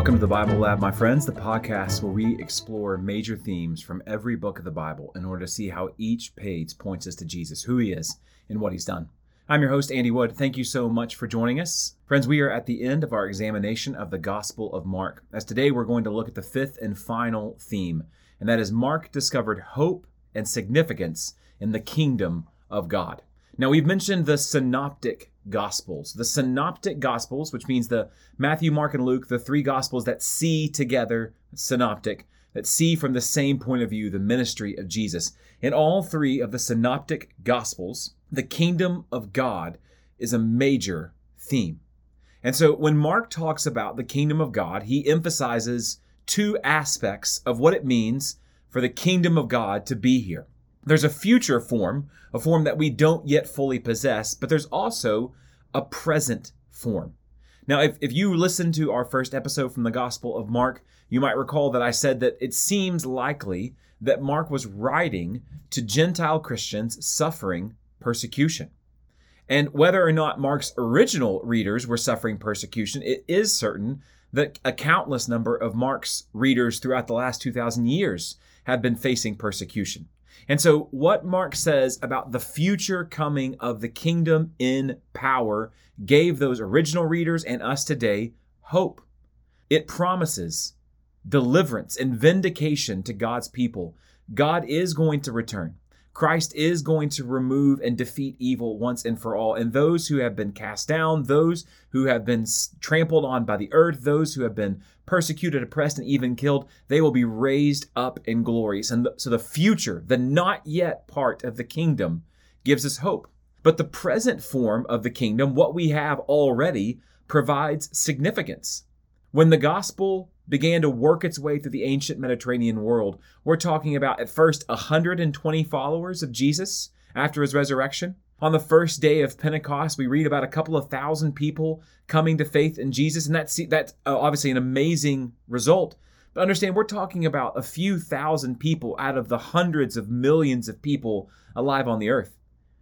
Welcome to the Bible Lab, my friends, the podcast where we explore major themes from every book of the Bible in order to see how each page points us to Jesus, who he is, and what he's done. I'm your host, Andy Wood. Thank you so much for joining us. Friends, we are at the end of our examination of the Gospel of Mark, as today we're going to look at the fifth and final theme, and that is Mark discovered hope and significance in the kingdom of God. Now, we've mentioned the synoptic gospels. The synoptic gospels, which means the Matthew, Mark, and Luke, the three gospels that see together, synoptic, that see from the same point of view the ministry of Jesus. In all three of the synoptic gospels, the kingdom of God is a major theme. And so when Mark talks about the kingdom of God, he emphasizes two aspects of what it means for the kingdom of God to be here. There's a future form, a form that we don't yet fully possess, but there's also a present form. Now, if, if you listen to our first episode from the Gospel of Mark, you might recall that I said that it seems likely that Mark was writing to Gentile Christians suffering persecution. And whether or not Mark's original readers were suffering persecution, it is certain that a countless number of Mark's readers throughout the last 2,000 years have been facing persecution. And so, what Mark says about the future coming of the kingdom in power gave those original readers and us today hope. It promises deliverance and vindication to God's people. God is going to return. Christ is going to remove and defeat evil once and for all. And those who have been cast down, those who have been trampled on by the earth, those who have been persecuted, oppressed, and even killed, they will be raised up in glory. And so the future, the not yet part of the kingdom, gives us hope. But the present form of the kingdom, what we have already, provides significance. When the gospel began to work its way through the ancient Mediterranean world. We're talking about at first 120 followers of Jesus after his resurrection. On the first day of Pentecost, we read about a couple of thousand people coming to faith in Jesus, and that's that's uh, obviously an amazing result. But understand, we're talking about a few thousand people out of the hundreds of millions of people alive on the earth.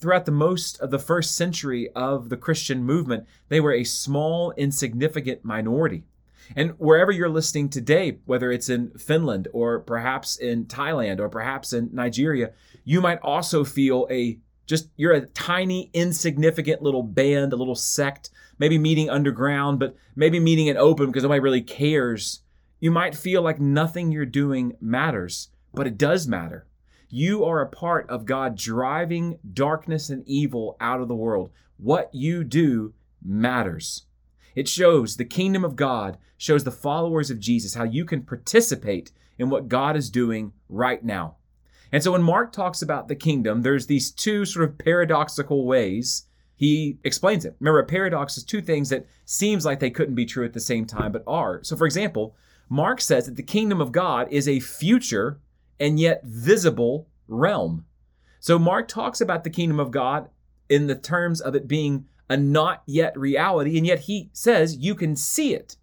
Throughout the most of the first century of the Christian movement, they were a small, insignificant minority. And wherever you're listening today, whether it's in Finland or perhaps in Thailand or perhaps in Nigeria, you might also feel a just you're a tiny insignificant little band, a little sect, maybe meeting underground, but maybe meeting in open because nobody really cares. You might feel like nothing you're doing matters, but it does matter. You are a part of God driving darkness and evil out of the world. What you do matters. It shows the kingdom of God, shows the followers of Jesus how you can participate in what God is doing right now. And so when Mark talks about the kingdom, there's these two sort of paradoxical ways he explains it. Remember, a paradox is two things that seems like they couldn't be true at the same time, but are. So, for example, Mark says that the kingdom of God is a future and yet visible realm. So, Mark talks about the kingdom of God in the terms of it being a not yet reality, and yet he says you can see it.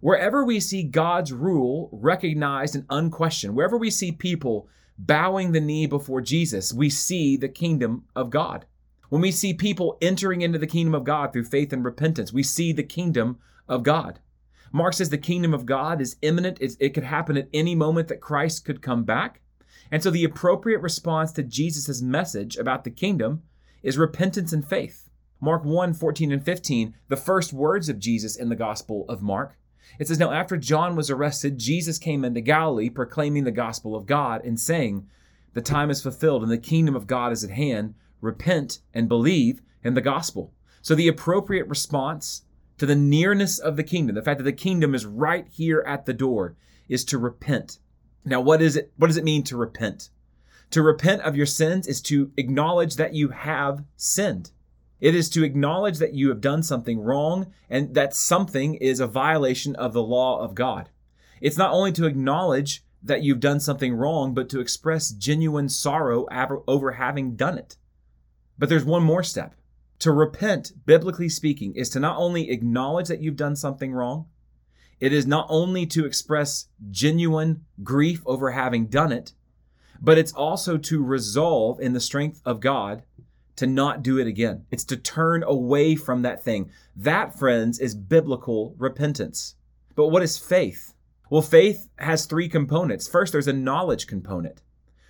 Wherever we see God's rule recognized and unquestioned, wherever we see people bowing the knee before Jesus, we see the kingdom of God. When we see people entering into the kingdom of God through faith and repentance, we see the kingdom of God. Mark says the kingdom of God is imminent. it could happen at any moment that Christ could come back. And so the appropriate response to Jesus' message about the kingdom is repentance and faith. Mark 1 14 and 15, the first words of Jesus in the Gospel of Mark. It says, Now after John was arrested, Jesus came into Galilee proclaiming the gospel of God and saying, The time is fulfilled and the kingdom of God is at hand. Repent and believe in the gospel. So the appropriate response to the nearness of the kingdom, the fact that the kingdom is right here at the door, is to repent. Now, what is it? What does it mean to repent? To repent of your sins is to acknowledge that you have sinned. It is to acknowledge that you have done something wrong and that something is a violation of the law of God. It's not only to acknowledge that you've done something wrong, but to express genuine sorrow over having done it. But there's one more step. To repent, biblically speaking, is to not only acknowledge that you've done something wrong, it is not only to express genuine grief over having done it, but it's also to resolve in the strength of God to not do it again. It's to turn away from that thing. That, friends, is biblical repentance. But what is faith? Well, faith has three components. First, there's a knowledge component.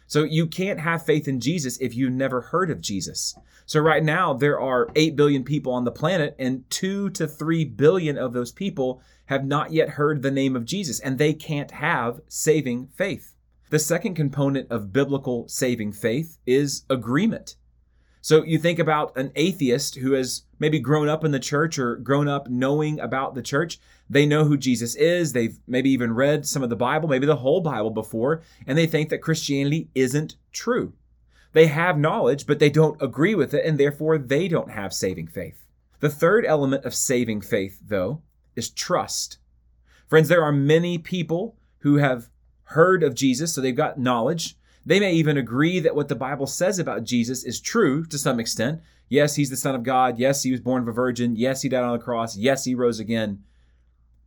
So you can't have faith in Jesus if you've never heard of Jesus. So right now there are 8 billion people on the planet and 2 to 3 billion of those people have not yet heard the name of Jesus and they can't have saving faith. The second component of biblical saving faith is agreement. So you think about an atheist who has maybe grown up in the church or grown up knowing about the church. They know who Jesus is. They've maybe even read some of the Bible, maybe the whole Bible before, and they think that Christianity isn't true. They have knowledge, but they don't agree with it, and therefore they don't have saving faith. The third element of saving faith, though, is trust. Friends, there are many people who have heard of Jesus, so they've got knowledge, they may even agree that what the Bible says about Jesus is true to some extent. Yes, he's the Son of God. Yes, he was born of a virgin. Yes, he died on the cross. Yes, he rose again.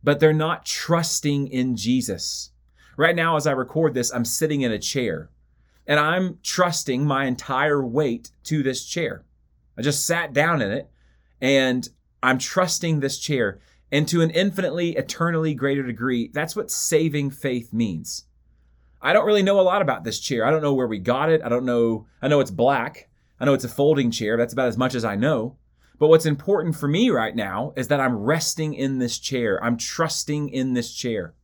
But they're not trusting in Jesus. Right now, as I record this, I'm sitting in a chair and I'm trusting my entire weight to this chair. I just sat down in it and I'm trusting this chair. And to an infinitely, eternally greater degree, that's what saving faith means. I don't really know a lot about this chair. I don't know where we got it. I don't know. I know it's black. I know it's a folding chair. That's about as much as I know. But what's important for me right now is that I'm resting in this chair. I'm trusting in this chair.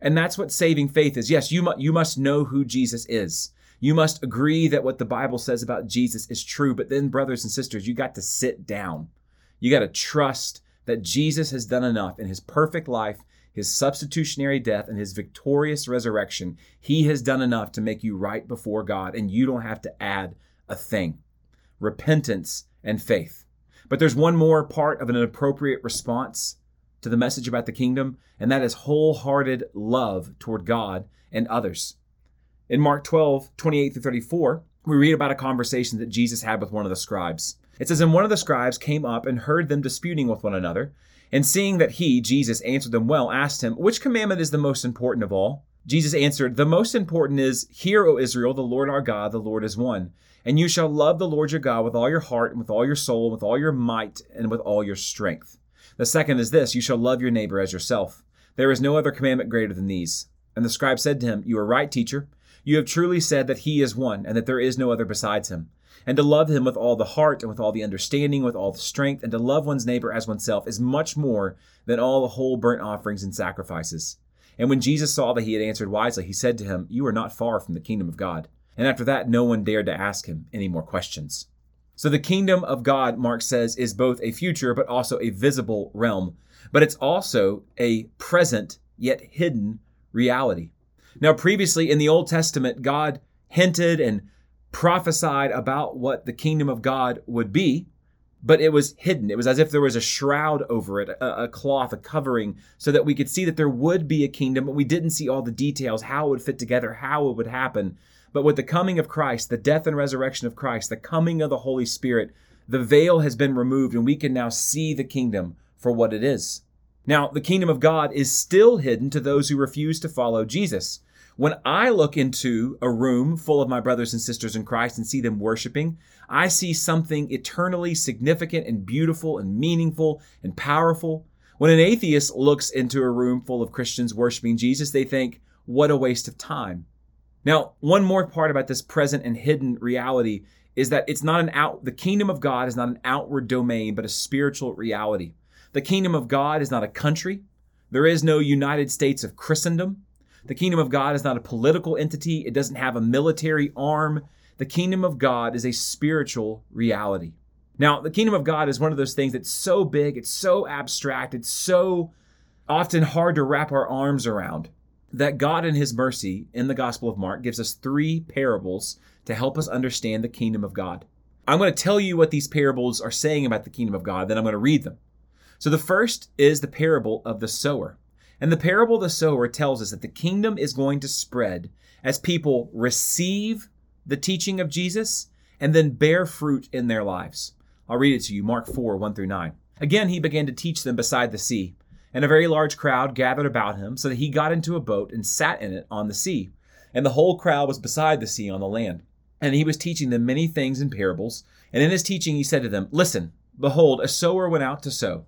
And that's what saving faith is. Yes, you, mu- you must know who Jesus is. You must agree that what the Bible says about Jesus is true. But then, brothers and sisters, you got to sit down. You got to trust that Jesus has done enough in his perfect life his substitutionary death and his victorious resurrection, he has done enough to make you right before God, and you don't have to add a thing. Repentance and faith. But there's one more part of an appropriate response to the message about the kingdom, and that is wholehearted love toward God and others. In Mark 12, 28 through 34, we read about a conversation that Jesus had with one of the scribes. It says, And one of the scribes came up and heard them disputing with one another. And seeing that he, Jesus, answered them well, asked him, Which commandment is the most important of all? Jesus answered, The most important is, Hear, O Israel, the Lord our God, the Lord is one. And you shall love the Lord your God with all your heart, and with all your soul, and with all your might, and with all your strength. The second is this You shall love your neighbor as yourself. There is no other commandment greater than these. And the scribe said to him, You are right, teacher. You have truly said that he is one, and that there is no other besides him and to love him with all the heart and with all the understanding, with all the strength, and to love one's neighbor as oneself is much more than all the whole burnt offerings and sacrifices. And when Jesus saw that he had answered wisely, he said to him, You are not far from the kingdom of God. And after that, no one dared to ask him any more questions. So the kingdom of God, Mark says, is both a future but also a visible realm, but it's also a present yet hidden reality. Now, previously in the Old Testament, God hinted and prophesied about what the kingdom of God would be, but it was hidden. It was as if there was a shroud over it, a, a, cloth, a covering, so that we could see that there would be a kingdom, but we didn't see all the details, how it would fit together, how it would happen. But with the coming of Christ, the death and resurrection of Christ, the coming of the Holy Spirit, the veil has been removed, and we can now see the kingdom for what it is. Now, the kingdom of God is still hidden to those who refuse to follow Jesus. When I look into a room full of my brothers and sisters in Christ and see them worshiping, I see something eternally significant and beautiful and meaningful and powerful. When an atheist looks into a room full of Christians worshiping Jesus, they think, what a waste of time. Now, one more part about this present and hidden reality is that it's not an out the kingdom of God is not an outward domain but a spiritual reality. The kingdom of God is not a country. There is no United States of Christendom. The kingdom of God is not a political entity, it doesn't have a military arm. The kingdom of God is a spiritual reality. Now, the kingdom of God is one of those things that's so big, it's so abstract, it's so often hard to wrap our arms around that God, in His mercy, in the Gospel of Mark, gives us three parables to help us understand the kingdom of God. I'm going to tell you what these parables are saying about the kingdom of God, then I'm going to read them. So the first is the parable of the sower. And the parable of the sower tells us that the kingdom is going to spread as people receive the teaching of Jesus and then bear fruit in their lives. I'll read it to you Mark 4 1 through 9. Again, he began to teach them beside the sea, and a very large crowd gathered about him, so that he got into a boat and sat in it on the sea. And the whole crowd was beside the sea on the land. And he was teaching them many things in parables. And in his teaching, he said to them, Listen, behold, a sower went out to sow.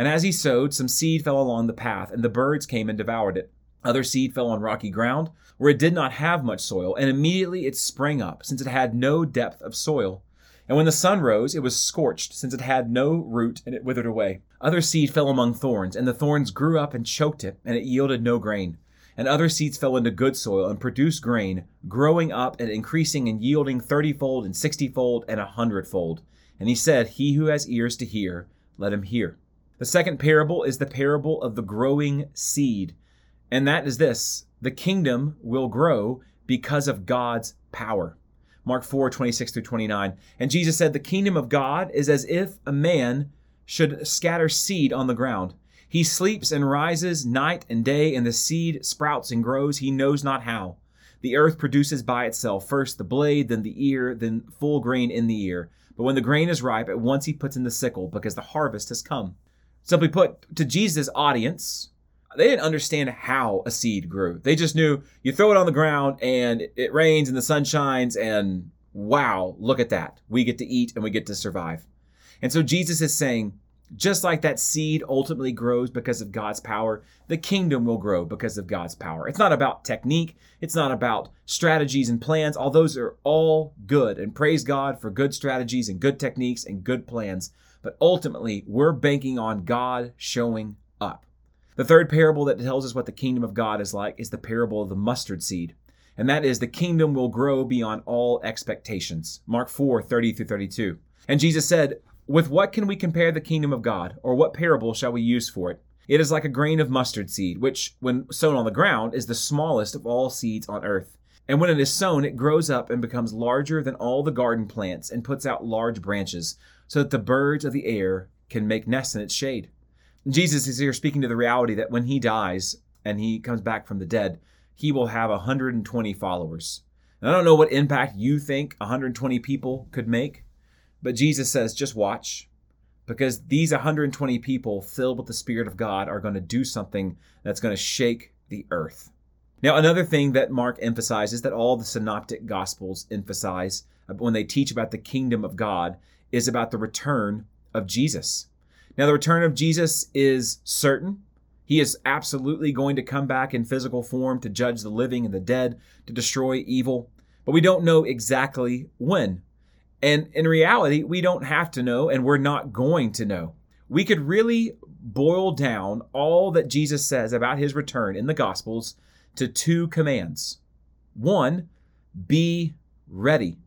And as he sowed, some seed fell along the path, and the birds came and devoured it. Other seed fell on rocky ground, where it did not have much soil, and immediately it sprang up, since it had no depth of soil. And when the sun rose, it was scorched, since it had no root, and it withered away. Other seed fell among thorns, and the thorns grew up and choked it, and it yielded no grain. And other seeds fell into good soil and produced grain, growing up and increasing and yielding thirtyfold and sixtyfold and a hundredfold. And he said, He who has ears to hear, let him hear. The second parable is the parable of the growing seed. And that is this the kingdom will grow because of God's power. Mark 4, 26 through 29. And Jesus said, The kingdom of God is as if a man should scatter seed on the ground. He sleeps and rises night and day, and the seed sprouts and grows, he knows not how. The earth produces by itself first the blade, then the ear, then full grain in the ear. But when the grain is ripe, at once he puts in the sickle, because the harvest has come. Simply put, to Jesus' audience, they didn't understand how a seed grew. They just knew you throw it on the ground and it rains and the sun shines, and wow, look at that. We get to eat and we get to survive. And so Jesus is saying, just like that seed ultimately grows because of God's power, the kingdom will grow because of God's power. It's not about technique, it's not about strategies and plans. All those are all good, and praise God for good strategies and good techniques and good plans. But ultimately, we're banking on God showing up. The third parable that tells us what the kingdom of God is like is the parable of the mustard seed. And that is the kingdom will grow beyond all expectations. Mark 4 30 through 32. And Jesus said, with what can we compare the kingdom of God, or what parable shall we use for it? It is like a grain of mustard seed, which, when sown on the ground, is the smallest of all seeds on earth. And when it is sown, it grows up and becomes larger than all the garden plants and puts out large branches, so that the birds of the air can make nests in its shade. Jesus is here speaking to the reality that when he dies and he comes back from the dead, he will have 120 followers. And I don't know what impact you think 120 people could make, but Jesus says, just watch, because these 120 people filled with the Spirit of God are going to do something that's going to shake the earth. Now, another thing that Mark emphasizes, that all the synoptic gospels emphasize when they teach about the kingdom of God, is about the return of Jesus. Now, the return of Jesus is certain. He is absolutely going to come back in physical form to judge the living and the dead, to destroy evil. But we don't know exactly when. And in reality, we don't have to know, and we're not going to know. We could really boil down all that Jesus says about his return in the Gospels to two commands. One, be ready.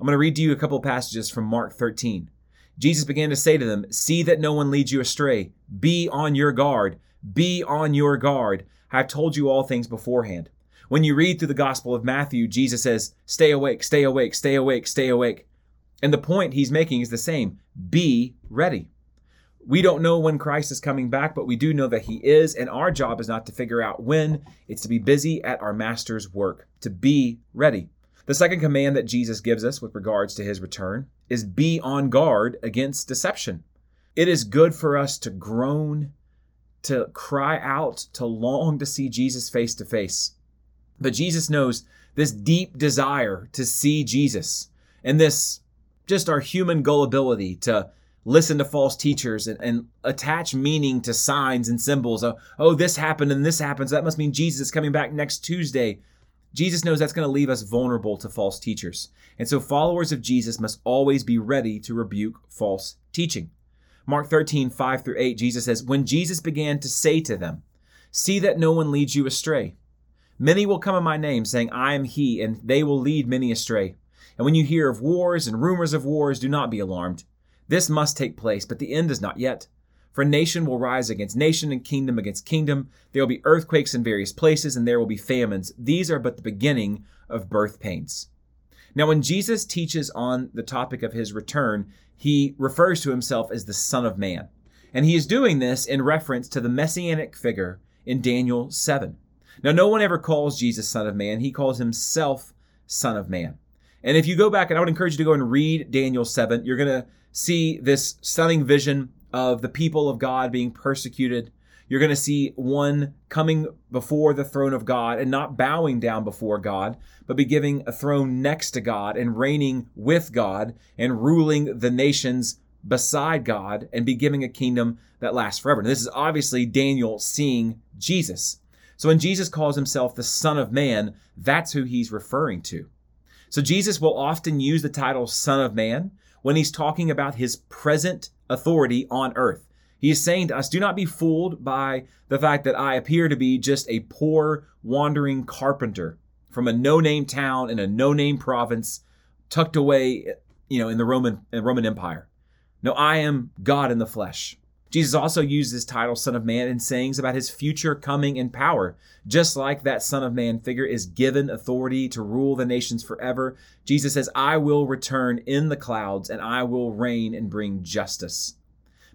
I'm going to read to you a couple passages from Mark 13. Jesus began to say to them, See that no one leads you astray. Be on your guard. Be on your guard. I have told you all things beforehand. When you read through the Gospel of Matthew, Jesus says, Stay awake, stay awake, stay awake, stay awake. And the point he's making is the same be ready. We don't know when Christ is coming back, but we do know that he is. And our job is not to figure out when, it's to be busy at our master's work, to be ready. The second command that Jesus gives us with regards to his return is be on guard against deception. It is good for us to groan, to cry out, to long to see Jesus face to face. But Jesus knows this deep desire to see Jesus and this just our human gullibility to listen to false teachers and, and attach meaning to signs and symbols. Oh, oh, this happened and this happens. that must mean Jesus is coming back next Tuesday. Jesus knows that's going to leave us vulnerable to false teachers. And so followers of Jesus must always be ready to rebuke false teaching. Mark 13, 5 through 8, Jesus says, When Jesus began to say to them, See that no one leads you astray. Many will come in my name, saying, I am he, and they will lead many astray. And when you hear of wars and rumors of wars, do not be alarmed. This must take place, but the end is not yet. For nation will rise against nation and kingdom against kingdom. There will be earthquakes in various places, and there will be famines. These are but the beginning of birth pains. Now, when Jesus teaches on the topic of his return, he refers to himself as the Son of Man. And he is doing this in reference to the messianic figure in Daniel 7. Now, no one ever calls Jesus Son of Man, he calls himself Son of Man. And if you go back, and I would encourage you to go and read Daniel 7, you're going to see this stunning vision of the people of God being persecuted. You're going to see one coming before the throne of God and not bowing down before God, but be giving a throne next to God and reigning with God and ruling the nations beside God and be giving a kingdom that lasts forever. Now, this is obviously Daniel seeing Jesus. So when Jesus calls himself the Son of Man, that's who he's referring to. So Jesus will often use the title Son of Man when he's talking about his present authority on earth. He is saying to us, do not be fooled by the fact that I appear to be just a poor, wandering carpenter from a no-name town in a no-name province, tucked away, you know, in the Roman Roman Empire. No, I am God in the flesh. Jesus also used this title, Son of Man, in sayings about his future coming in power. Just like that Son of Man figure is given authority to rule the nations forever, Jesus says, I will return in the clouds and I will reign and bring justice.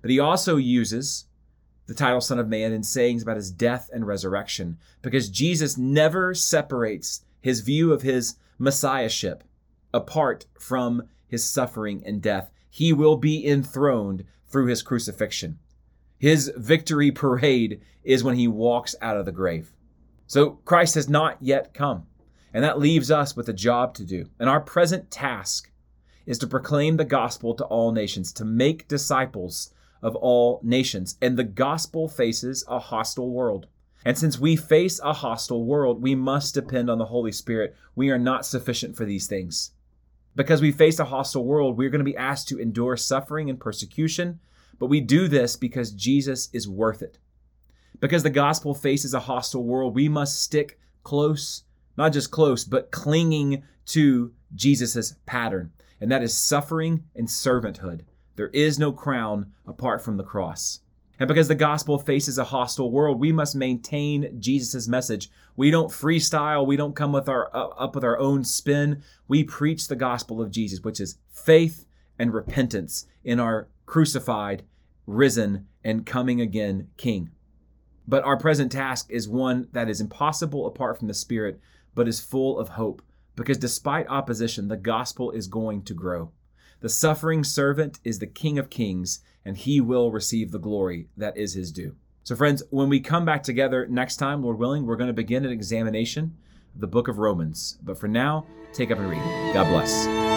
But he also uses the title Son of Man in sayings about his death and resurrection because Jesus never separates his view of his messiahship apart from his suffering and death. He will be enthroned through his crucifixion. His victory parade is when he walks out of the grave. So Christ has not yet come. And that leaves us with a job to do. And our present task is to proclaim the gospel to all nations, to make disciples of all nations. And the gospel faces a hostile world. And since we face a hostile world, we must depend on the Holy Spirit. We are not sufficient for these things. Because we face a hostile world, we're going to be asked to endure suffering and persecution, but we do this because Jesus is worth it. Because the gospel faces a hostile world, we must stick close, not just close, but clinging to Jesus' pattern, and that is suffering and servanthood. There is no crown apart from the cross. And because the gospel faces a hostile world, we must maintain Jesus' message. We don't freestyle. We don't come with our up with our own spin. We preach the gospel of Jesus, which is faith and repentance in our crucified, risen, and coming again King. But our present task is one that is impossible apart from the Spirit, but is full of hope, because despite opposition, the gospel is going to grow. The suffering servant is the King of Kings, and he will receive the glory that is his due. So, friends, when we come back together next time, Lord willing, we're going to begin an examination of the book of Romans. But for now, take up and read. God bless.